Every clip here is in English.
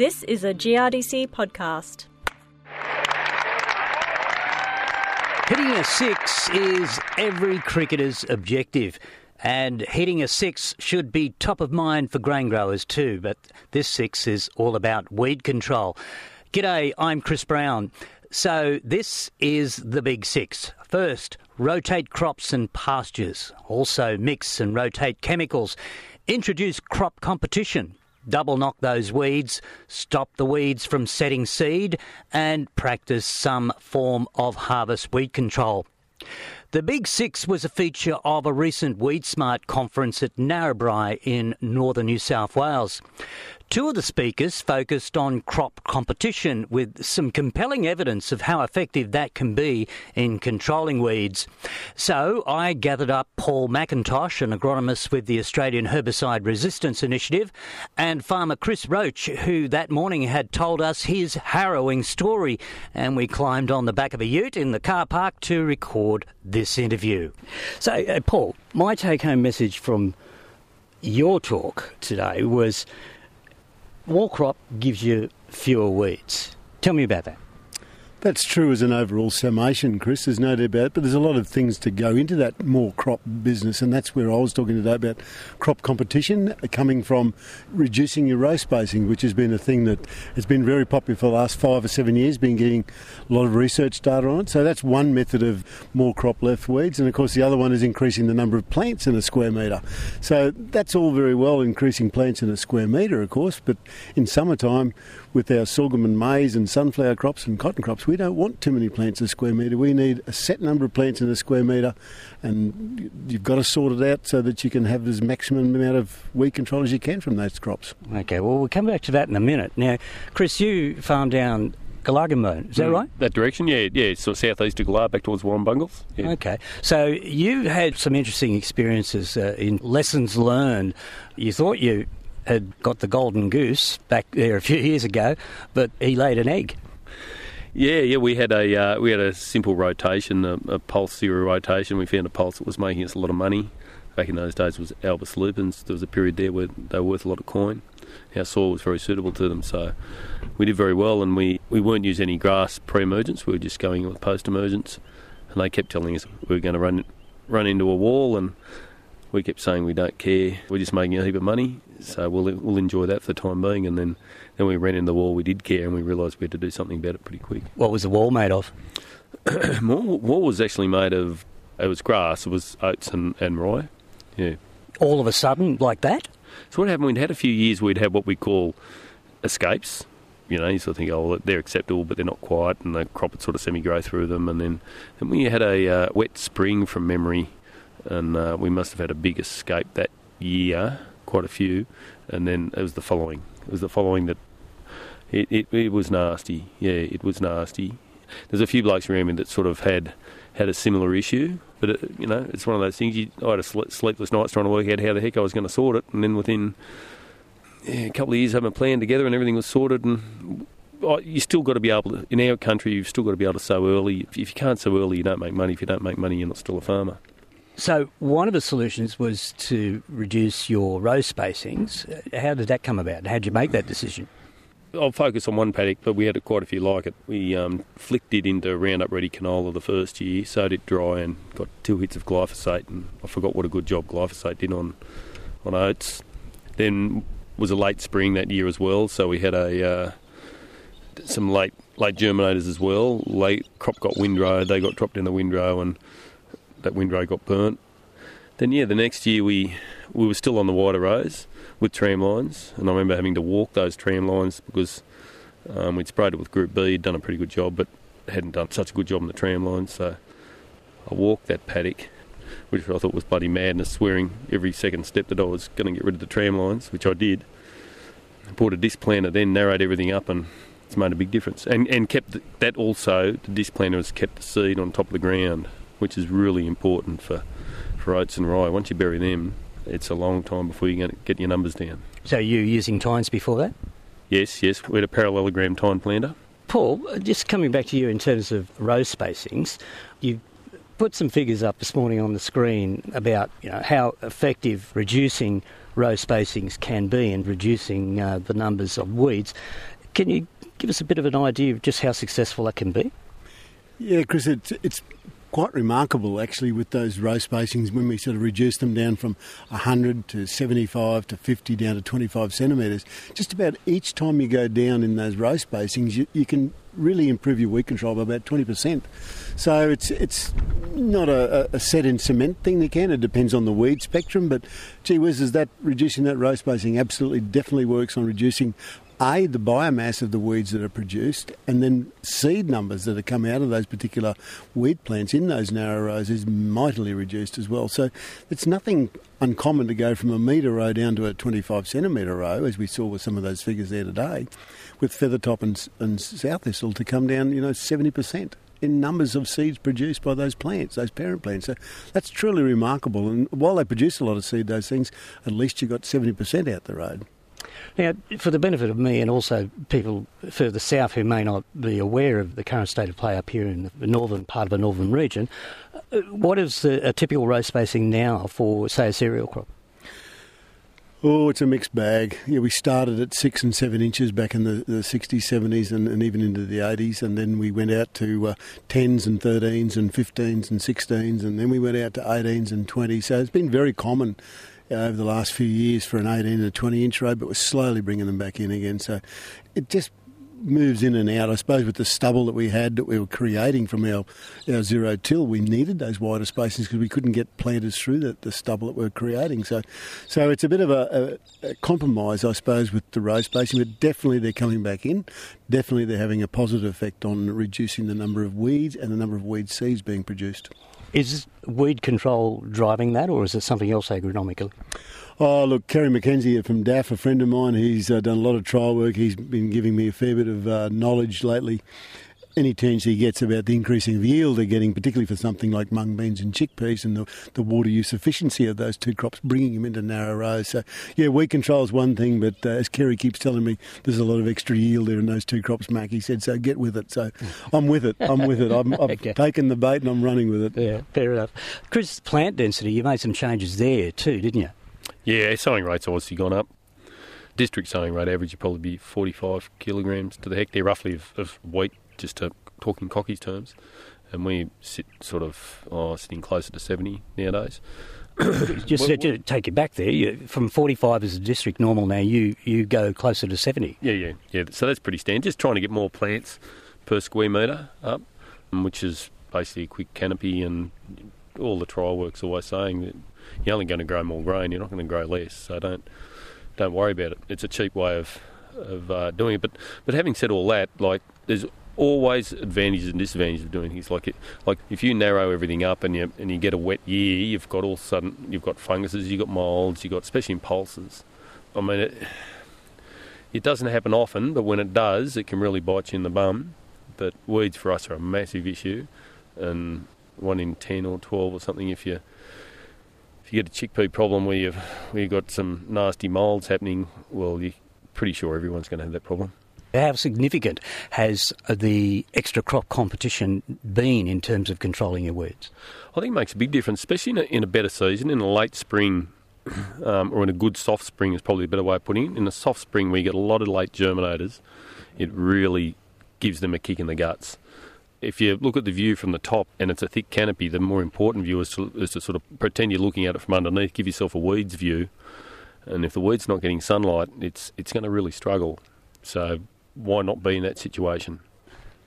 This is a GRDC podcast. Hitting a six is every cricketer's objective. And hitting a six should be top of mind for grain growers too, but this six is all about weed control. G'day, I'm Chris Brown. So, this is the big six. First, rotate crops and pastures. Also, mix and rotate chemicals. Introduce crop competition double knock those weeds, stop the weeds from setting seed, and practice some form of harvest weed control. The Big Six was a feature of a recent Weed Smart conference at Narrabri in northern New South Wales. Two of the speakers focused on crop competition with some compelling evidence of how effective that can be in controlling weeds. So I gathered up Paul McIntosh, an agronomist with the Australian Herbicide Resistance Initiative, and farmer Chris Roach, who that morning had told us his harrowing story. And we climbed on the back of a ute in the car park to record this interview. So, uh, Paul, my take home message from your talk today was more crop gives you fewer weeds. Tell me about that. That's true as an overall summation, Chris. There's no doubt about it. But there's a lot of things to go into that more crop business, and that's where I was talking today about crop competition coming from reducing your row spacing, which has been a thing that has been very popular for the last five or seven years. Been getting a lot of research data on it. So that's one method of more crop left weeds, and of course the other one is increasing the number of plants in a square metre. So that's all very well increasing plants in a square metre, of course, but in summertime with our sorghum and maize and sunflower crops and cotton crops, we don't want too many plants a square metre. We need a set number of plants in a square metre, and you've got to sort it out so that you can have as maximum amount of weed control as you can from those crops. Okay, well, we'll come back to that in a minute. Now, Chris, you farm down Gulargambone, is that mm, right? That direction, yeah, yeah. So southeast of Gular, back towards Warrumbungles. Yeah. Okay, so you've had some interesting experiences uh, in lessons learned. You thought you had got the golden goose back there a few years ago, but he laid an egg. Yeah, yeah, we had a uh, we had a simple rotation, a, a, pulse cereal rotation. We found a pulse that was making us a lot of money. Back in those days, was Albus lupins. There was a period there where they were worth a lot of coin. Our soil was very suitable to them, so we did very well. And we, we weren't using any grass pre-emergence. We were just going with post-emergence. And they kept telling us we were going to run run into a wall, and we kept saying we don't care. We're just making a heap of money, so we'll we'll enjoy that for the time being. And then then we ran into the wall. We did care, and we realised we had to do something about it pretty quick. What was the wall made of? wall, wall was actually made of it was grass. It was oats and, and rye. Yeah. All of a sudden, like that. So what happened? We'd had a few years. We'd had what we call escapes. You know, you sort of think, oh, well, they're acceptable, but they're not quite, and the crop would sort of semi-grow through them. And then, then we had a uh, wet spring from memory and uh, we must have had a big escape that year, quite a few, and then it was the following. It was the following that it, it, it was nasty. Yeah, it was nasty. There's a few blokes around me that sort of had had a similar issue, but it, you know, it's one of those things. You, I had a sleepless nights trying to work out how the heck I was going to sort it, and then within yeah, a couple of years having a plan together and everything was sorted and you still got to be able to, in our country, you've still got to be able to sow early. If you can't sow early, you don't make money. If you don't make money, you're not still a farmer. So one of the solutions was to reduce your row spacings. How did that come about? How did you make that decision? I'll focus on one paddock, but we had quite a few like it. We um, flicked it into Roundup Ready canola the first year, sowed it dry, and got two hits of glyphosate. And I forgot what a good job glyphosate did on on oats. Then was a late spring that year as well, so we had a uh, some late late germinators as well. Late crop got windrow, they got dropped in the windrow, and that windrow got burnt. Then yeah, the next year we we were still on the wider rows with tram lines, and I remember having to walk those tram lines because um, we'd sprayed it with Group B, done a pretty good job, but hadn't done such a good job on the tram lines. So I walked that paddock, which I thought was bloody madness, swearing every second step that I was going to get rid of the tram lines, which I did. I bought a disc planter, then narrowed everything up, and it's made a big difference. And and kept that also. The disc planter has kept the seed on top of the ground which is really important for, for oats and rye. Once you bury them, it's a long time before you get your numbers down. So you using tines before that? Yes, yes. We had a parallelogram tine planter. Paul, just coming back to you in terms of row spacings, you put some figures up this morning on the screen about you know, how effective reducing row spacings can be in reducing uh, the numbers of weeds. Can you give us a bit of an idea of just how successful that can be? Yeah, Chris, it's, it's quite remarkable actually with those row spacings when we sort of reduce them down from 100 to 75 to 50 down to 25 centimetres. Just about each time you go down in those row spacings, you, you can really improve your weed control by about 20%. So it's it's not a, a, set in cement thing that can. It depends on the weed spectrum, but gee whiz, is that reducing that row spacing absolutely definitely works on reducing a, the biomass of the weeds that are produced, and then seed numbers that have come out of those particular weed plants in those narrow rows is mightily reduced as well. So it's nothing uncommon to go from a metre row down to a 25 centimetre row, as we saw with some of those figures there today, with feathertop and, and sowthistle to come down, you know, 70% in numbers of seeds produced by those plants, those parent plants. So that's truly remarkable. And while they produce a lot of seed, those things, at least you got 70% out the road. Now, for the benefit of me and also people further south who may not be aware of the current state of play up here in the northern part of the northern region, uh, what is a typical row spacing now for, say, a cereal crop? Oh, it's a mixed bag. Yeah, we started at six and seven inches back in the, the 60s, 70s, and, and, even into the 80s, and then we went out to uh, 10s and 13s and 15s and 16s, and then we went out to 18s and 20s. So it's been very common over the last few years for an 18 and a 20 inch road, but we're slowly bringing them back in again. So it just moves in and out. I suppose with the stubble that we had that we were creating from our, our zero till, we needed those wider spaces because we couldn't get planters through the, the stubble that we are creating. So, so it's a bit of a, a, a, compromise, I suppose, with the row spacing. But definitely they're coming back in. Definitely they're having a positive effect on reducing the number of weeds and the number of weed seeds being produced. Is weed control driving that, or is it something else agronomically? Oh, look, Kerry McKenzie from DAF, a friend of mine, he's uh, done a lot of trial work. He's been giving me a fair bit of uh, knowledge lately any chance he gets about the increasing of yield they're getting, particularly for something like mung beans and chickpeas, and the, the water use efficiency of those two crops, bringing them into narrow rows. So, yeah, weed control is one thing, but uh, as Kerry keeps telling me, there's a lot of extra yield there in those two crops, Mac. He said, so get with it. So I'm with it. I'm with it. i have okay. taken the bait and I'm running with it. Yeah, fair enough. Chris, plant density, you made some changes there too, didn't you? Yeah, sowing rates obviously gone up district sowing rate average would probably be 45 kilograms to the hectare, roughly, of, of wheat just to talking cockies terms, and we sit sort of oh, sitting closer to 70 nowadays. just to take you back there, you, from 45 as a district normal now, you, you go closer to 70. Yeah, yeah, yeah. So that's pretty standard. Just trying to get more plants per square metre up, which is basically a quick canopy, and all the trial work's always saying that you're only going to grow more grain, you're not going to grow less. So don't don't worry about it. It's a cheap way of of uh, doing it. But but having said all that, like there's always advantages and disadvantages of doing things like it. Like if you narrow everything up and you and you get a wet year, you've got all of a sudden you've got funguses, you've got molds, you've got especially in pulses. I mean, it, it doesn't happen often, but when it does, it can really bite you in the bum. But weeds for us are a massive issue, and one in ten or twelve or something if you if you get a chickpea problem where you've where you've got some nasty molds happening, well, you're pretty sure everyone's going to have that problem. How significant has the extra crop competition been in terms of controlling your weeds? I think it makes a big difference, especially in a, in a better season, in a late spring um, or in a good soft spring is probably a better way of putting it. In a soft spring where you get a lot of late germinators, it really gives them a kick in the guts. If you look at the view from the top and it's a thick canopy, the more important view is to, is to sort of pretend you're looking at it from underneath, give yourself a weeds view. And if the weed's not getting sunlight, it's it's going to really struggle. So why not be in that situation?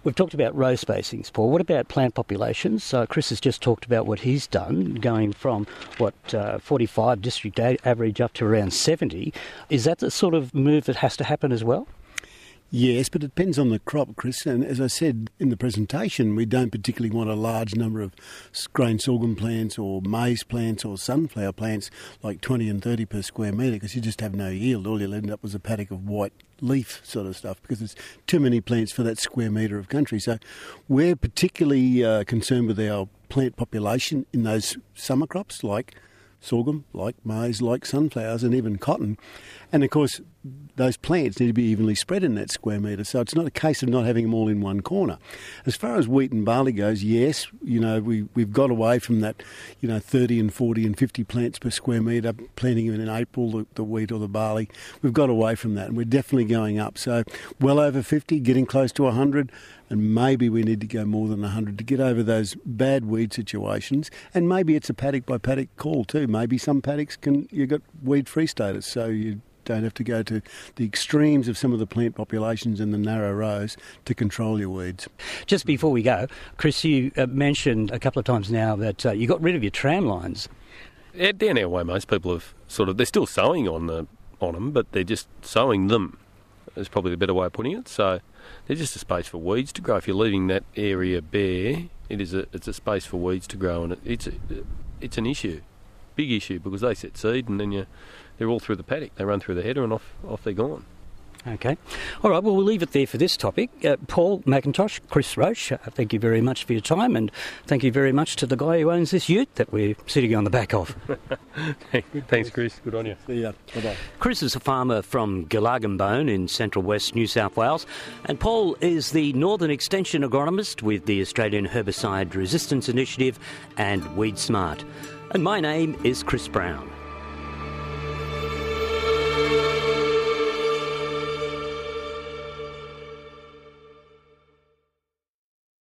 We've talked about row spacings, Paul. What about plant populations? So Chris has just talked about what he's done, going from what uh, 45 district average up to around 70. Is that the sort of move that has to happen as well? Yes, but it depends on the crop, Chris. And as I said in the presentation, we don't particularly want a large number of grain sorghum plants or maize plants or sunflower plants, like 20 and 30 per square metre, because you just have no yield. All you'll end up with is a paddock of white leaf sort of stuff because there's too many plants for that square metre of country. So we're particularly uh, concerned with our plant population in those summer crops like sorghum, like maize, like sunflowers, and even cotton. And of course, those plants need to be evenly spread in that square metre. So it's not a case of not having them all in one corner. As far as wheat and barley goes, yes, you know, we, we've got away from that, you know, 30 and 40 and 50 plants per square metre, planting them in April, the, the wheat or the barley. We've got away from that and we're definitely going up. So well over 50, getting close to 100 and maybe we need to go more than 100 to get over those bad weed situations. And maybe it's a paddock by paddock call too. Maybe some paddocks can you've got weed free status, so you don't have to go to the extremes of some of the plant populations in the narrow rows to control your weeds. Just before we go, Chris, you uh, mentioned a couple of times now that uh, you got rid of your tram lines. Yeah, down our way, most people have sort of they're still sowing on the on them, but they're just sowing them. Is probably the better way of putting it. So they're just a space for weeds to grow. If you're leaving that area bare, it is a it's a space for weeds to grow, and it, it's a, it's an issue, big issue because they set seed, and then you they're all through the paddock. They run through the header, and off off they're gone. Okay. All right, well, we'll leave it there for this topic. Uh, Paul McIntosh, Chris Roche, uh, thank you very much for your time, and thank you very much to the guy who owns this ute that we're sitting on the back of. Thanks, Chris. Good on you. See ya. Bye-bye. Chris is a farmer from Gulargambone in central west New South Wales, and Paul is the Northern Extension agronomist with the Australian Herbicide Resistance Initiative and Weed Smart. And my name is Chris Brown.